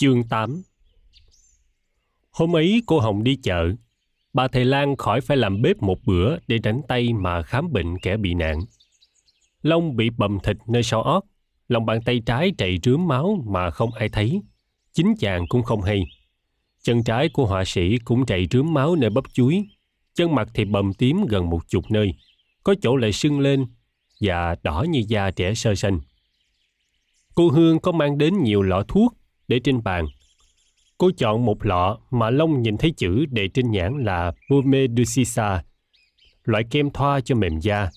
Chương 8 Hôm ấy cô Hồng đi chợ. Bà thầy Lan khỏi phải làm bếp một bữa để đánh tay mà khám bệnh kẻ bị nạn. Long bị bầm thịt nơi sau ót, lòng bàn tay trái chảy rướm máu mà không ai thấy. Chính chàng cũng không hay. Chân trái của họa sĩ cũng chảy rướm máu nơi bắp chuối. Chân mặt thì bầm tím gần một chục nơi. Có chỗ lại sưng lên và đỏ như da trẻ sơ sinh. Cô Hương có mang đến nhiều lọ thuốc để trên bàn. Cô chọn một lọ mà Long nhìn thấy chữ đề trên nhãn là Baume de Sisa, loại kem thoa cho mềm da.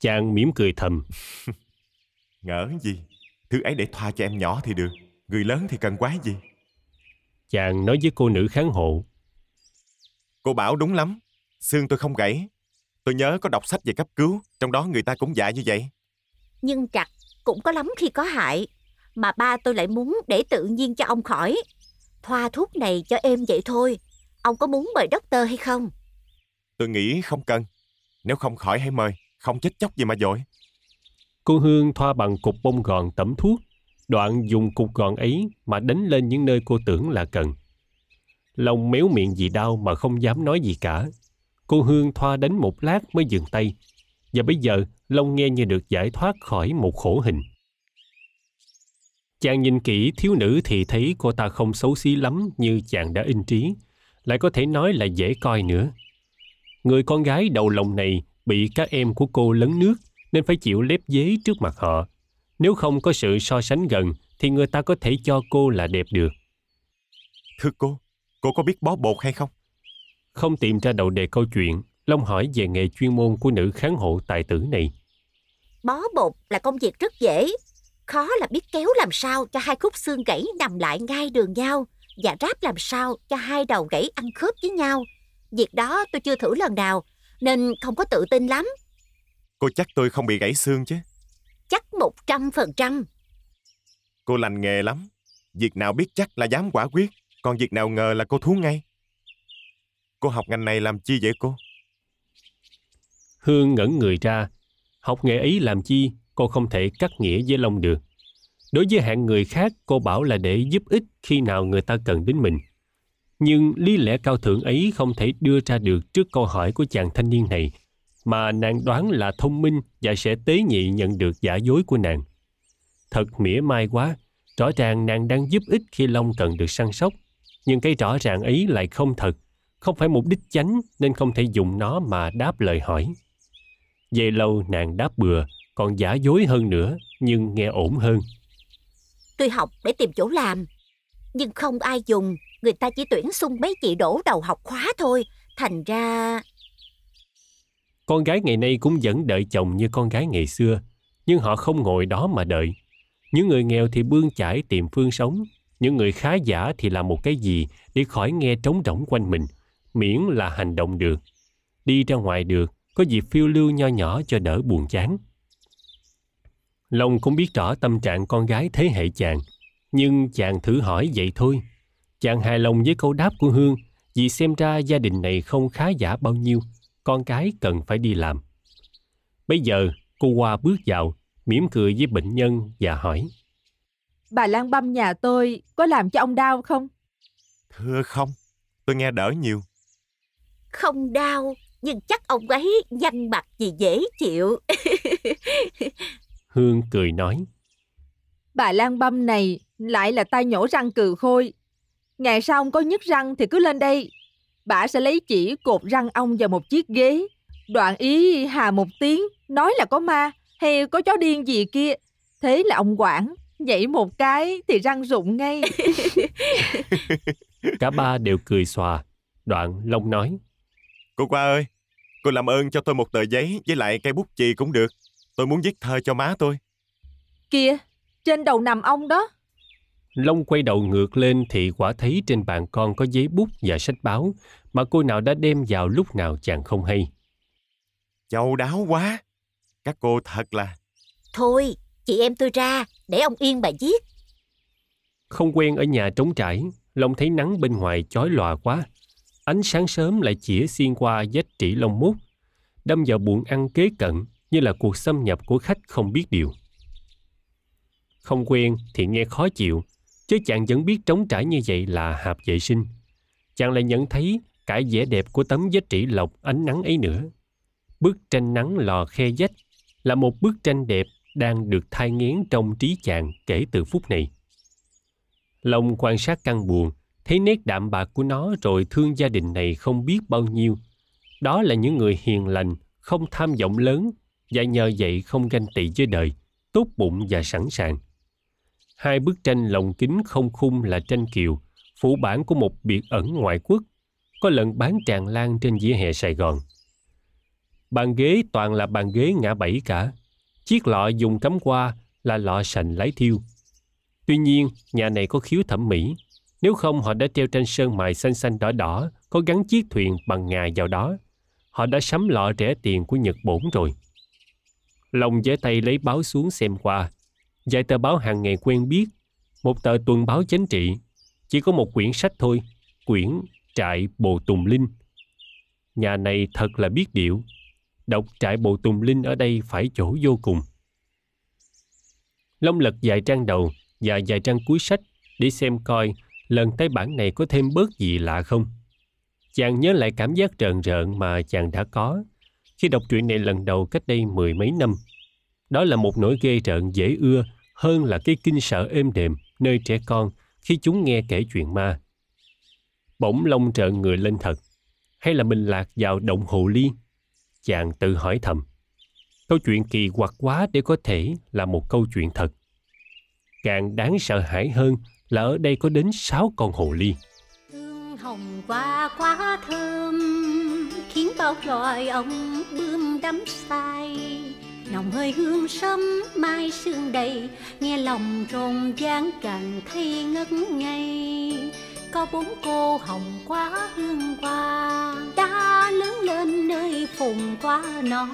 Chàng mỉm cười thầm. Ngỡ gì? Thứ ấy để thoa cho em nhỏ thì được. Người lớn thì cần quá gì? Chàng nói với cô nữ kháng hộ. Cô bảo đúng lắm. Xương tôi không gãy. Tôi nhớ có đọc sách về cấp cứu. Trong đó người ta cũng dạy như vậy. Nhưng chặt cũng có lắm khi có hại. Mà ba tôi lại muốn để tự nhiên cho ông khỏi. Thoa thuốc này cho em vậy thôi. Ông có muốn mời doctor hay không? Tôi nghĩ không cần. Nếu không khỏi hãy mời. Không chết chóc gì mà dội. Cô Hương thoa bằng cục bông gòn tẩm thuốc. Đoạn dùng cục gòn ấy mà đánh lên những nơi cô tưởng là cần. Long méo miệng vì đau mà không dám nói gì cả. Cô Hương thoa đánh một lát mới dừng tay. Và bây giờ Long nghe như được giải thoát khỏi một khổ hình. Chàng nhìn kỹ thiếu nữ thì thấy cô ta không xấu xí lắm như chàng đã in trí, lại có thể nói là dễ coi nữa. Người con gái đầu lòng này bị các em của cô lấn nước nên phải chịu lép dế trước mặt họ. Nếu không có sự so sánh gần thì người ta có thể cho cô là đẹp được. Thưa cô, cô có biết bó bột hay không? Không tìm ra đầu đề câu chuyện, Long hỏi về nghề chuyên môn của nữ kháng hộ tài tử này. Bó bột là công việc rất dễ. Khó là biết kéo làm sao cho hai khúc xương gãy nằm lại ngay đường nhau và ráp làm sao cho hai đầu gãy ăn khớp với nhau. Việc đó tôi chưa thử lần nào nên không có tự tin lắm. Cô chắc tôi không bị gãy xương chứ? Chắc một trăm phần trăm. Cô lành nghề lắm. Việc nào biết chắc là dám quả quyết, còn việc nào ngờ là cô thú ngay. Cô học ngành này làm chi vậy cô? Hương ngẩn người ra. Học nghề ấy làm chi, cô không thể cắt nghĩa với Long được. Đối với hạng người khác, cô bảo là để giúp ích khi nào người ta cần đến mình. Nhưng lý lẽ cao thượng ấy không thể đưa ra được trước câu hỏi của chàng thanh niên này, mà nàng đoán là thông minh và sẽ tế nhị nhận được giả dối của nàng. Thật mỉa mai quá, rõ ràng nàng đang giúp ích khi Long cần được săn sóc, nhưng cái rõ ràng ấy lại không thật, không phải mục đích chánh nên không thể dùng nó mà đáp lời hỏi. Về lâu nàng đáp bừa, còn giả dối hơn nữa, nhưng nghe ổn hơn. Tôi học để tìm chỗ làm, nhưng không ai dùng, người ta chỉ tuyển xung mấy chị đổ đầu học khóa thôi, thành ra... Con gái ngày nay cũng vẫn đợi chồng như con gái ngày xưa, nhưng họ không ngồi đó mà đợi. Những người nghèo thì bươn chải tìm phương sống, những người khá giả thì làm một cái gì để khỏi nghe trống rỗng quanh mình, miễn là hành động được. Đi ra ngoài được, có dịp phiêu lưu nho nhỏ cho đỡ buồn chán. Long cũng biết rõ tâm trạng con gái thế hệ chàng, nhưng chàng thử hỏi vậy thôi. Chàng hài lòng với câu đáp của Hương, vì xem ra gia đình này không khá giả bao nhiêu, con cái cần phải đi làm. Bây giờ, cô qua bước vào, mỉm cười với bệnh nhân và hỏi. Bà Lan băm nhà tôi có làm cho ông đau không? Thưa không, tôi nghe đỡ nhiều. Không đau, nhưng chắc ông ấy nhăn mặt gì dễ chịu. Hương cười nói. Bà Lan băm này lại là tay nhổ răng cừ khôi. Ngày sau ông có nhức răng thì cứ lên đây. Bà sẽ lấy chỉ cột răng ông vào một chiếc ghế. Đoạn ý hà một tiếng, nói là có ma hay có chó điên gì kia. Thế là ông quản, nhảy một cái thì răng rụng ngay. Cả ba đều cười xòa. Đoạn Long nói. Cô qua ơi, cô làm ơn cho tôi một tờ giấy với lại cây bút chì cũng được. Tôi muốn viết thơ cho má tôi. Kìa, trên đầu nằm ông đó. Long quay đầu ngược lên thì quả thấy trên bàn con có giấy bút và sách báo mà cô nào đã đem vào lúc nào chàng không hay. Châu đáo quá. Các cô thật là... Thôi, chị em tôi ra, để ông yên bà viết. Không quen ở nhà trống trải, Long thấy nắng bên ngoài chói lòa quá. Ánh sáng sớm lại chĩa xuyên qua vách trĩ lông mút, đâm vào buồng ăn kế cận như là cuộc xâm nhập của khách không biết điều. Không quen thì nghe khó chịu, chứ chàng vẫn biết trống trải như vậy là hợp vệ sinh. Chàng lại nhận thấy cả vẻ đẹp của tấm vách trĩ lộc ánh nắng ấy nữa. Bức tranh nắng lò khe vách là một bức tranh đẹp đang được thai nghén trong trí chàng kể từ phút này. Long quan sát căn buồn, thấy nét đạm bạc của nó rồi thương gia đình này không biết bao nhiêu. Đó là những người hiền lành, không tham vọng lớn và nhờ vậy không ganh tị với đời, tốt bụng và sẵn sàng. Hai bức tranh lồng kính không khung là tranh kiều, phủ bản của một biệt ẩn ngoại quốc, có lần bán tràn lan trên vỉa hè Sài Gòn. Bàn ghế toàn là bàn ghế ngã bảy cả. Chiếc lọ dùng cắm qua là lọ sành lái thiêu. Tuy nhiên, nhà này có khiếu thẩm mỹ. Nếu không họ đã treo tranh sơn mài xanh xanh đỏ đỏ, có gắn chiếc thuyền bằng ngà vào đó. Họ đã sắm lọ rẻ tiền của Nhật Bổn rồi. Long giơ tay lấy báo xuống xem qua. Vài tờ báo hàng ngày quen biết. Một tờ tuần báo chính trị. Chỉ có một quyển sách thôi. Quyển Trại Bồ Tùng Linh. Nhà này thật là biết điệu. Đọc Trại Bồ Tùng Linh ở đây phải chỗ vô cùng. Long lật vài trang đầu và vài trang cuối sách để xem coi lần tái bản này có thêm bớt gì lạ không. Chàng nhớ lại cảm giác rợn rợn mà chàng đã có khi đọc truyện này lần đầu cách đây mười mấy năm. Đó là một nỗi ghê rợn dễ ưa hơn là cái kinh sợ êm đềm nơi trẻ con khi chúng nghe kể chuyện ma. Bỗng lông trợn người lên thật. Hay là mình lạc vào động hồ ly? Chàng tự hỏi thầm. Câu chuyện kỳ quặc quá để có thể là một câu chuyện thật. Càng đáng sợ hãi hơn là ở đây có đến sáu con hồ ly. Hồng qua quá thơm khiến bao loài ông bướm đắm say. Nồng hơi hương sớm mai sương đầy, nghe lòng rộn ràng càng thấy ngất ngây. Có bốn cô hồng quá hương hoa, đã lớn lên nơi phùng quá nó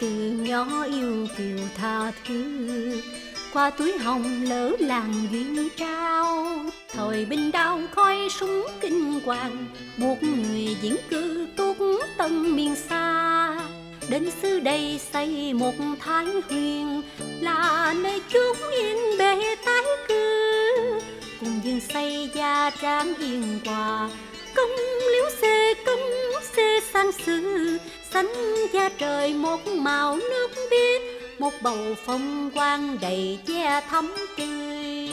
từ nhỏ yêu kiều tha thứ qua túi hồng lỡ làng duyên trao. Thời binh đao khói súng kinh hoàng, buộc người diễn cư tuốt tân miền xa. Đến xứ đây xây một thái huyền, là nơi chốn yên bề tái cư. Cùng dương xây gia trang hiền hòa, công liễu xê, công xê sang sư sánh da trời một màu nước biếc một bầu phong quang đầy che thắm tươi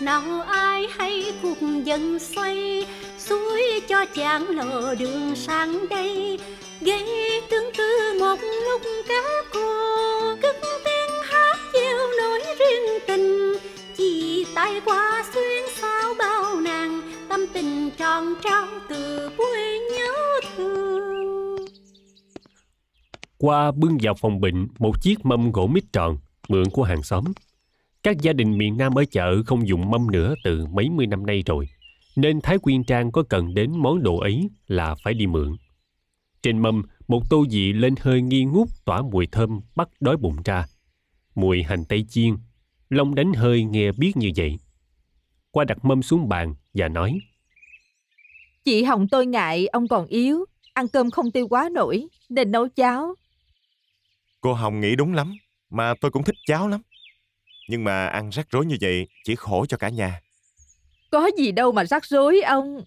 nào ai hay cuộc dân xoay, suối cho chàng lờ đường sang đây. Gây tương tư một lúc cá cô cất tiếng hát yêu nỗi riêng tình. Chỉ tay qua xuyên sao bao nàng, tâm tình tròn trao từ buổi nhớ thương qua bưng vào phòng bệnh một chiếc mâm gỗ mít tròn mượn của hàng xóm các gia đình miền Nam ở chợ không dùng mâm nữa từ mấy mươi năm nay rồi nên Thái Quyên Trang có cần đến món đồ ấy là phải đi mượn. Trên mâm, một tô vị lên hơi nghi ngút tỏa mùi thơm bắt đói bụng ra. Mùi hành tây chiên, Long đánh hơi nghe biết như vậy. Qua đặt mâm xuống bàn và nói Chị Hồng tôi ngại ông còn yếu, ăn cơm không tiêu quá nổi, nên nấu cháo. Cô Hồng nghĩ đúng lắm, mà tôi cũng thích cháo lắm. Nhưng mà ăn rắc rối như vậy chỉ khổ cho cả nhà. Có gì đâu mà rắc rối ông.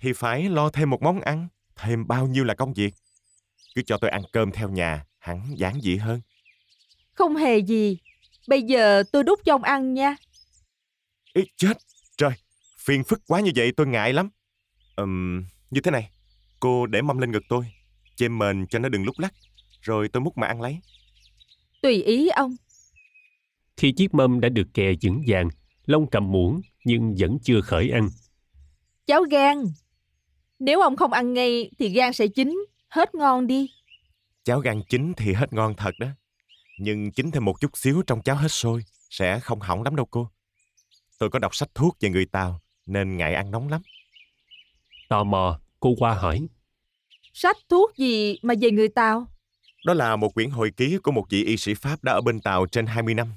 Thì phải lo thêm một món ăn, thêm bao nhiêu là công việc. Cứ cho tôi ăn cơm theo nhà, hẳn giản dị hơn. Không hề gì. Bây giờ tôi đút cho ông ăn nha. Ý, chết, trời, phiền phức quá như vậy tôi ngại lắm. Ừm, như thế này, cô để mâm lên ngực tôi, chêm mền cho nó đừng lúc lắc, rồi tôi múc mà ăn lấy. Tùy ý ông. Khi chiếc mâm đã được kè vững vàng, Long cầm muỗng nhưng vẫn chưa khởi ăn. Cháo gan. Nếu ông không ăn ngay thì gan sẽ chín, hết ngon đi. Cháo gan chín thì hết ngon thật đó. Nhưng chín thêm một chút xíu trong cháo hết sôi, sẽ không hỏng lắm đâu cô. Tôi có đọc sách thuốc về người Tàu, nên ngại ăn nóng lắm. Tò mò, cô qua hỏi. Sách thuốc gì mà về người Tàu? Đó là một quyển hồi ký của một vị y sĩ Pháp đã ở bên Tàu trên 20 năm.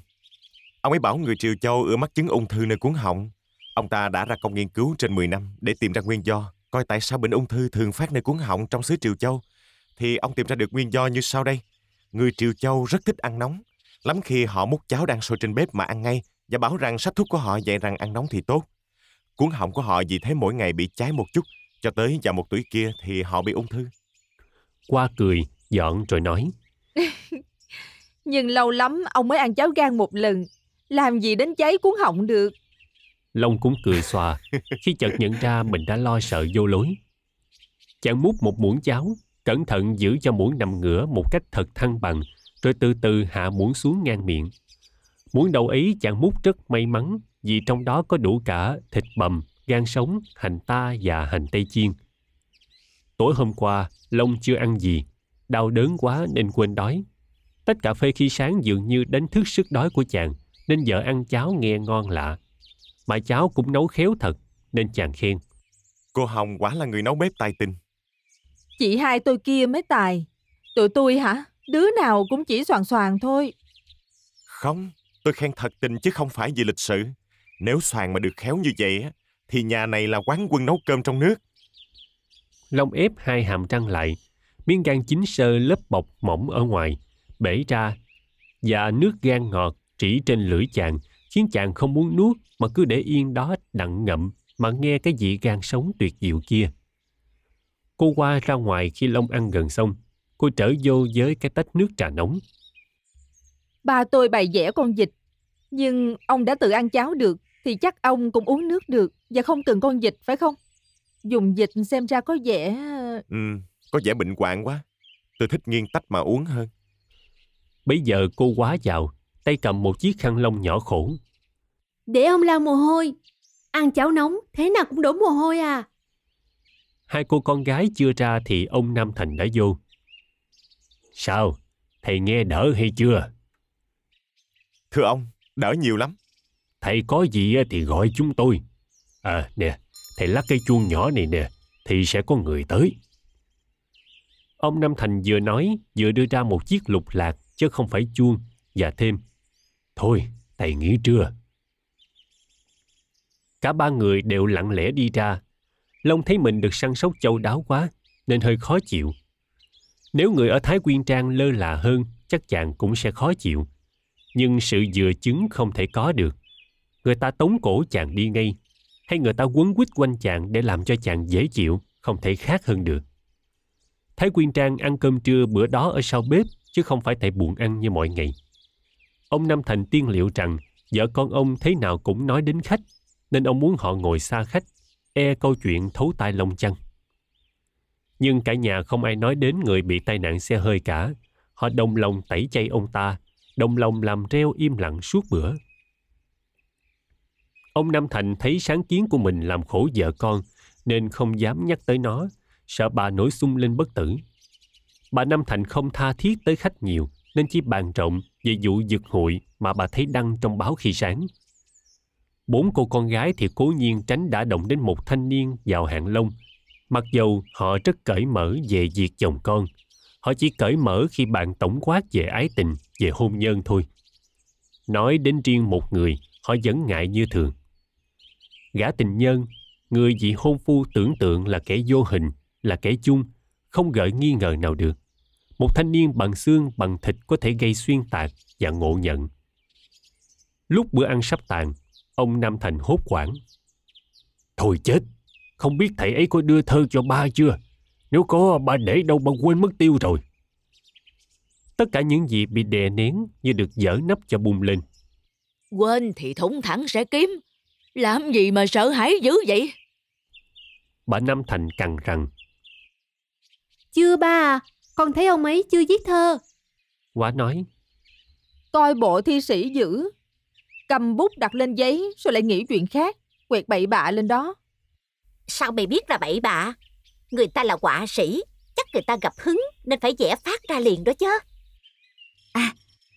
Ông ấy bảo người Triều Châu ưa mắc chứng ung thư nơi cuốn họng. Ông ta đã ra công nghiên cứu trên 10 năm để tìm ra nguyên do, coi tại sao bệnh ung thư thường phát nơi cuốn họng trong xứ Triều Châu. Thì ông tìm ra được nguyên do như sau đây. Người Triều Châu rất thích ăn nóng. Lắm khi họ múc cháo đang sôi trên bếp mà ăn ngay và bảo rằng sách thuốc của họ dạy rằng ăn nóng thì tốt. Cuốn họng của họ vì thế mỗi ngày bị cháy một chút, cho tới vào một tuổi kia thì họ bị ung thư. Qua cười, dọn rồi nói. Nhưng lâu lắm ông mới ăn cháo gan một lần. Làm gì đến cháy cuốn họng được. Long cũng cười xòa khi chợt nhận ra mình đã lo sợ vô lối. Chàng múc một muỗng cháo, cẩn thận giữ cho muỗng nằm ngửa một cách thật thăng bằng, rồi từ từ hạ muỗng xuống ngang miệng. Muỗng đầu ấy chàng múc rất may mắn vì trong đó có đủ cả thịt bằm, gan sống, hành ta và hành tây chiên. Tối hôm qua, Long chưa ăn gì, đau đớn quá nên quên đói. Tất cả phê khi sáng dường như đánh thức sức đói của chàng, nên vợ ăn cháo nghe ngon lạ. Mà cháo cũng nấu khéo thật, nên chàng khen. Cô Hồng quả là người nấu bếp tài tình. Chị hai tôi kia mới tài. Tụi tôi hả? Đứa nào cũng chỉ soàn soàn thôi. Không, tôi khen thật tình chứ không phải vì lịch sự. Nếu soàn mà được khéo như vậy á, thì nhà này là quán quân nấu cơm trong nước. Long ép hai hàm răng lại, miếng gan chín sơ lớp bọc mỏng ở ngoài, bể ra, và nước gan ngọt trĩ trên lưỡi chàng, khiến chàng không muốn nuốt mà cứ để yên đó đặng ngậm mà nghe cái vị gan sống tuyệt diệu kia. Cô qua ra ngoài khi Long ăn gần xong, cô trở vô với cái tách nước trà nóng. Ba tôi bày vẽ con vịt, nhưng ông đã tự ăn cháo được, thì chắc ông cũng uống nước được và không cần con vịt phải không? Dùng vịt xem ra có vẻ... Ừ, có vẻ bệnh hoạn quá. Tôi thích nghiêng tách mà uống hơn. Bây giờ cô quá vào, tay cầm một chiếc khăn lông nhỏ khổ. Để ông lau mồ hôi. Ăn cháo nóng, thế nào cũng đổ mồ hôi à. Hai cô con gái chưa ra thì ông Nam Thành đã vô. Sao? Thầy nghe đỡ hay chưa? Thưa ông, đỡ nhiều lắm. Thầy có gì thì gọi chúng tôi. À nè, thầy lắc cái chuông nhỏ này nè, thì sẽ có người tới. Ông Nam Thành vừa nói, vừa đưa ra một chiếc lục lạc, chứ không phải chuông, và thêm. Thôi, thầy nghỉ trưa. Cả ba người đều lặng lẽ đi ra. Long thấy mình được săn sóc châu đáo quá, nên hơi khó chịu. Nếu người ở Thái Quyên Trang lơ là hơn, chắc chàng cũng sẽ khó chịu. Nhưng sự dừa chứng không thể có được. Người ta tống cổ chàng đi ngay, hay người ta quấn quýt quanh chàng để làm cho chàng dễ chịu, không thể khác hơn được. Thái Quyên Trang ăn cơm trưa bữa đó ở sau bếp, chứ không phải tại buồn ăn như mọi ngày. Ông Nam Thành tiên liệu rằng vợ con ông thế nào cũng nói đến khách, nên ông muốn họ ngồi xa khách, e câu chuyện thấu tai lông chăng. Nhưng cả nhà không ai nói đến người bị tai nạn xe hơi cả. Họ đồng lòng tẩy chay ông ta, đồng lòng làm reo im lặng suốt bữa. Ông Nam Thành thấy sáng kiến của mình làm khổ vợ con, nên không dám nhắc tới nó, sợ bà nổi sung lên bất tử. Bà Nam Thành không tha thiết tới khách nhiều, nên chỉ bàn rộng về vụ giật hội mà bà thấy đăng trong báo khi sáng. Bốn cô con gái thì cố nhiên tránh đã động đến một thanh niên vào hạng lông, mặc dầu họ rất cởi mở về việc chồng con. Họ chỉ cởi mở khi bạn tổng quát về ái tình, về hôn nhân thôi. Nói đến riêng một người, họ vẫn ngại như thường. Gã tình nhân, người vị hôn phu tưởng tượng là kẻ vô hình, là kẻ chung, không gợi nghi ngờ nào được. Một thanh niên bằng xương bằng thịt có thể gây xuyên tạc và ngộ nhận. Lúc bữa ăn sắp tàn, ông Nam Thành hốt quảng. Thôi chết, không biết thầy ấy có đưa thơ cho ba chưa? Nếu có, ba để đâu ba quên mất tiêu rồi. Tất cả những gì bị đè nén như được dở nắp cho bung lên. Quên thì thủng thẳng sẽ kiếm. Làm gì mà sợ hãi dữ vậy? Bà Nam Thành cằn rằng. Chưa ba à, con thấy ông ấy chưa viết thơ. Quá nói. Coi bộ thi sĩ dữ. Cầm bút đặt lên giấy rồi lại nghĩ chuyện khác. Quẹt bậy bạ lên đó. Sao mày biết là bậy bạ? Người ta là họa sĩ, chắc người ta gặp hứng nên phải vẽ phát ra liền đó chứ. À,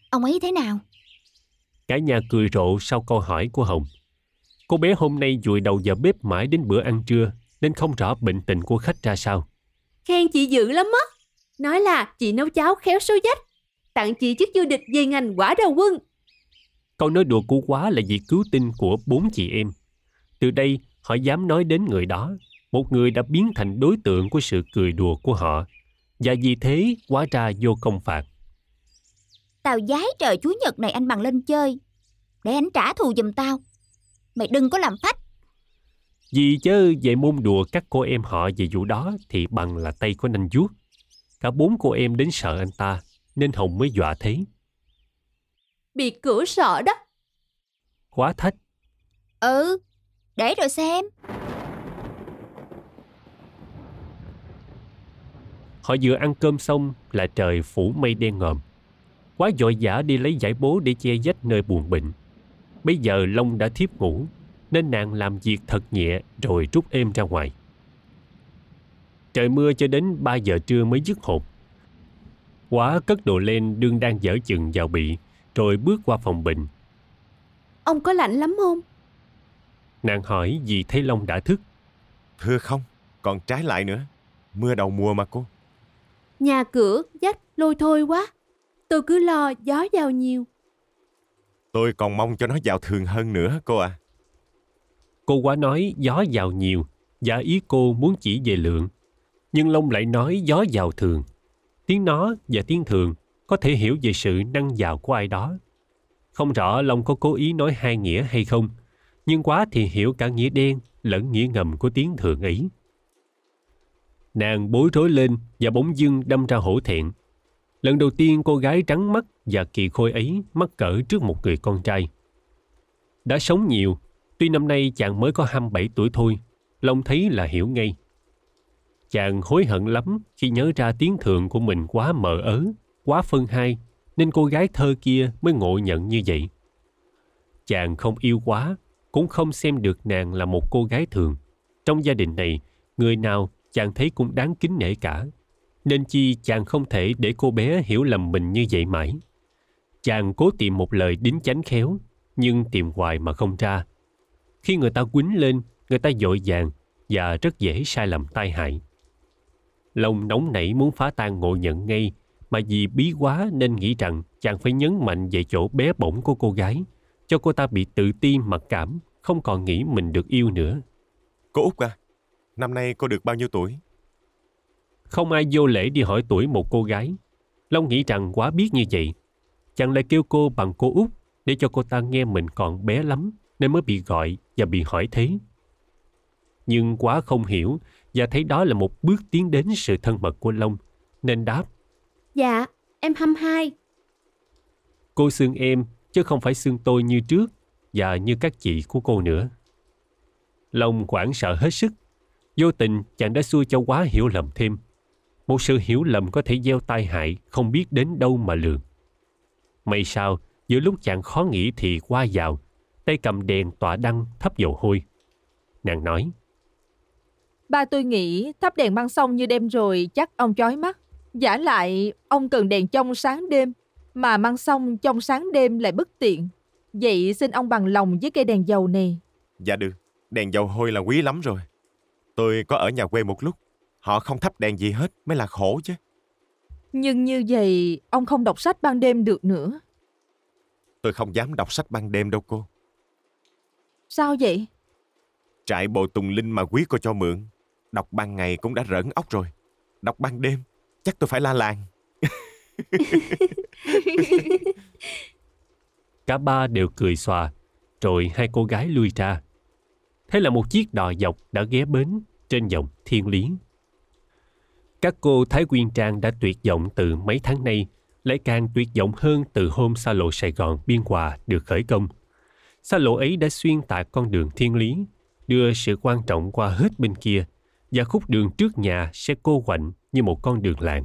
ông ấy thế nào? Cả nhà cười rộ sau câu hỏi của Hồng. Cô bé hôm nay vùi đầu vào bếp mãi đến bữa ăn trưa nên không rõ bệnh tình của khách ra sao. Khen chị dữ lắm á. Nói là chị nấu cháo khéo số dách. Tặng chị chức vô địch về ngành quả đầu quân. Câu nói đùa cũ quá là vì cứu tinh của bốn chị em. Từ đây, họ dám nói đến người đó, một người đã biến thành đối tượng của sự cười đùa của họ. Và vì thế, quá ra vô công phạt. Tao giái trời Chúa Nhật này anh bằng lên chơi. Để anh trả thù giùm tao Mày đừng có làm phách Vì chứ về môn đùa các cô em họ về vụ đó thì bằng là tay có nanh vuốt. Cả bốn cô em đến sợ anh ta, nên Hồng mới dọa thế. Bị cửa sợ đó. Quá thách, Ừ Để rồi xem họ vừa ăn cơm xong là trời phủ mây đen ngòm. Quá vội vã đi lấy giải bố để che dách nơi buồn bệnh. Bây giờ Long đã thiếp ngủ, nên nàng làm việc thật nhẹ rồi rút êm ra ngoài. Trời mưa cho đến 3 giờ trưa mới dứt hột. Quá cất đồ lên đương đang dở chừng vào bị, rồi bước qua phòng bệnh. Ông có lạnh lắm không? Nàng hỏi vì thấy Long đã thức. Thưa không, còn trái lại nữa. Mưa đầu mùa mà cô. Nhà cửa, dách, lôi thôi quá. Tôi cứ lo gió vào nhiều. Tôi còn mong cho nó vào thường hơn nữa cô à. Cô quá nói gió giàu nhiều, giả ý cô muốn chỉ về lượng. Nhưng Long lại nói gió giàu thường. Tiếng nó và tiếng thường có thể hiểu về sự năng giàu của ai đó. Không rõ Long có cố ý nói hai nghĩa hay không, nhưng quá thì hiểu cả nghĩa đen lẫn nghĩa ngầm của tiếng thường ấy. Nàng bối rối lên và bỗng dưng đâm ra hổ thẹn. Lần đầu tiên cô gái trắng mắt và kỳ khôi ấy mắc cỡ trước một người con trai. Đã sống nhiều, tuy năm nay chàng mới có 27 tuổi thôi, Long thấy là hiểu ngay. Chàng hối hận lắm khi nhớ ra tiếng thường của mình quá mờ ớ, quá phân hai, nên cô gái thơ kia mới ngộ nhận như vậy. Chàng không yêu quá, cũng không xem được nàng là một cô gái thường. Trong gia đình này, người nào chàng thấy cũng đáng kính nể cả. Nên chi chàng không thể để cô bé hiểu lầm mình như vậy mãi. Chàng cố tìm một lời đính chánh khéo, nhưng tìm hoài mà không ra. Khi người ta quýnh lên, người ta dội vàng và rất dễ sai lầm tai hại. Lòng nóng nảy muốn phá tan ngộ nhận ngay, mà vì bí quá nên nghĩ rằng chàng phải nhấn mạnh về chỗ bé bỏng của cô gái, cho cô ta bị tự ti mặc cảm, không còn nghĩ mình được yêu nữa. Cô Út à, năm nay cô được bao nhiêu tuổi? Không ai vô lễ đi hỏi tuổi một cô gái. Long nghĩ rằng quá biết như vậy. Chàng lại kêu cô bằng cô út để cho cô ta nghe mình còn bé lắm nên mới bị gọi và bị hỏi thế. Nhưng quá không hiểu và thấy đó là một bước tiến đến sự thân mật của Long nên đáp Dạ, em 22. cô xưng em chứ không phải xưng tôi như trước và như các chị của cô nữa. Long hoảng sợ hết sức. Vô tình chàng đã xui cho quá hiểu lầm thêm. Một sự hiểu lầm có thể gieo tai hại không biết đến đâu mà lường. May sao, giữa lúc chàng khó nghĩ thì qua vào, tay cầm đèn tỏa đăng thắp dầu hôi. Nàng nói, Ba tôi nghĩ thắp đèn băng xong như đêm rồi chắc ông chói mắt. Giả lại, ông cần đèn trong sáng đêm, mà mang xong trong sáng đêm lại bất tiện. Vậy xin ông bằng lòng với cây đèn dầu này. Dạ được, đèn dầu hôi là quý lắm rồi. Tôi có ở nhà quê một lúc. Họ không thắp đèn gì hết mới là khổ chứ. Nhưng như vậy, ông không đọc sách ban đêm được nữa. Tôi không dám đọc sách ban đêm đâu cô. Sao vậy? Trại bộ Tùng Linh mà quý cô cho mượn. Đọc ban ngày cũng đã rỡn óc rồi. Đọc ban đêm, chắc tôi phải la làng. cả ba đều cười xòa, rồi hai cô gái lui ra. Thế là một chiếc đò dọc đã ghé bến trên dòng thiên lý. Các cô Thái Quyên Trang đã tuyệt vọng từ mấy tháng nay, lại càng tuyệt vọng hơn từ hôm xa lộ Sài Gòn Biên Hòa được khởi công. Xa lộ ấy đã xuyên tại con đường thiên lý, đưa sự quan trọng qua hết bên kia, và khúc đường trước nhà sẽ cô quạnh như một con đường làng.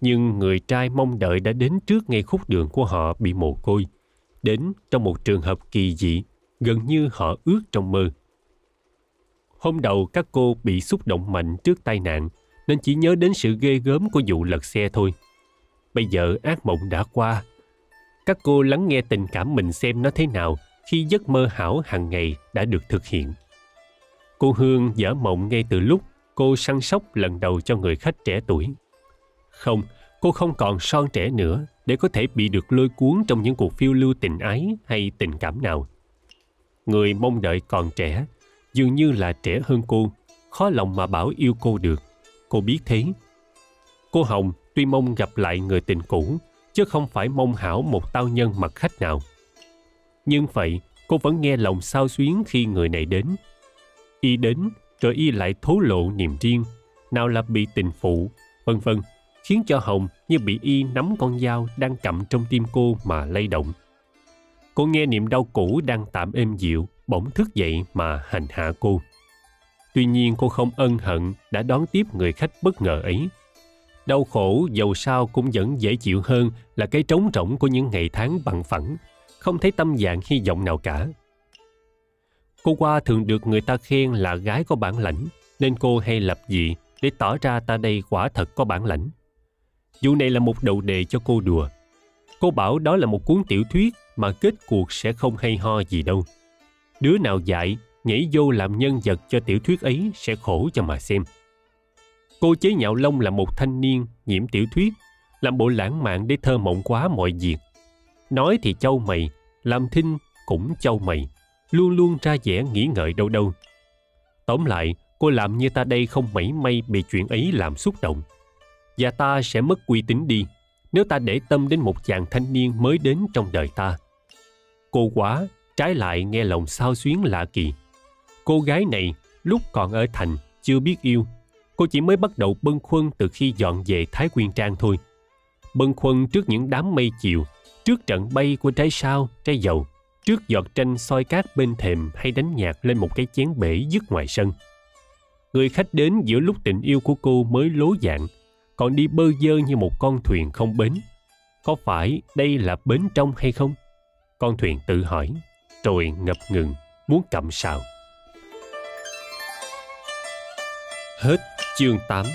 Nhưng người trai mong đợi đã đến trước ngay khúc đường của họ bị mồ côi, đến trong một trường hợp kỳ dị, gần như họ ước trong mơ. Hôm đầu các cô bị xúc động mạnh trước tai nạn, nên chỉ nhớ đến sự ghê gớm của vụ lật xe thôi. Bây giờ ác mộng đã qua. Các cô lắng nghe tình cảm mình xem nó thế nào khi giấc mơ hảo hàng ngày đã được thực hiện. Cô Hương dở mộng ngay từ lúc cô săn sóc lần đầu cho người khách trẻ tuổi. Không, cô không còn son trẻ nữa để có thể bị được lôi cuốn trong những cuộc phiêu lưu tình ái hay tình cảm nào. Người mong đợi còn trẻ, dường như là trẻ hơn cô, khó lòng mà bảo yêu cô được. Cô biết thế. Cô Hồng tuy mong gặp lại người tình cũ, chứ không phải mong hảo một tao nhân mặt khách nào. Nhưng vậy, cô vẫn nghe lòng sao xuyến khi người này đến. Y đến, rồi y lại thố lộ niềm riêng, nào là bị tình phụ, vân vân, khiến cho Hồng như bị y nắm con dao đang cầm trong tim cô mà lay động. Cô nghe niềm đau cũ đang tạm êm dịu, bỗng thức dậy mà hành hạ cô. Tuy nhiên cô không ân hận đã đón tiếp người khách bất ngờ ấy. Đau khổ dầu sao cũng vẫn dễ chịu hơn là cái trống rỗng của những ngày tháng bằng phẳng, không thấy tâm dạng hy vọng nào cả. Cô qua thường được người ta khen là gái có bản lãnh, nên cô hay lập dị để tỏ ra ta đây quả thật có bản lãnh. Vụ này là một đầu đề cho cô đùa. Cô bảo đó là một cuốn tiểu thuyết mà kết cuộc sẽ không hay ho gì đâu. Đứa nào dạy nhảy vô làm nhân vật cho tiểu thuyết ấy sẽ khổ cho mà xem. Cô chế nhạo Long là một thanh niên nhiễm tiểu thuyết, làm bộ lãng mạn để thơ mộng quá mọi việc. Nói thì châu mày, làm thinh cũng châu mày, luôn luôn ra vẻ nghĩ ngợi đâu đâu. Tóm lại, cô làm như ta đây không mảy may bị chuyện ấy làm xúc động. Và ta sẽ mất uy tín đi nếu ta để tâm đến một chàng thanh niên mới đến trong đời ta. Cô quá, trái lại nghe lòng sao xuyến lạ kỳ. Cô gái này lúc còn ở thành chưa biết yêu. Cô chỉ mới bắt đầu bâng khuâng từ khi dọn về Thái Quyên Trang thôi. Bâng khuâng trước những đám mây chiều, trước trận bay của trái sao, trái dầu, trước giọt tranh soi cát bên thềm hay đánh nhạc lên một cái chén bể dứt ngoài sân. Người khách đến giữa lúc tình yêu của cô mới lố dạng, còn đi bơ dơ như một con thuyền không bến. Có phải đây là bến trong hay không? Con thuyền tự hỏi, rồi ngập ngừng, muốn cầm sào. Hết chương 8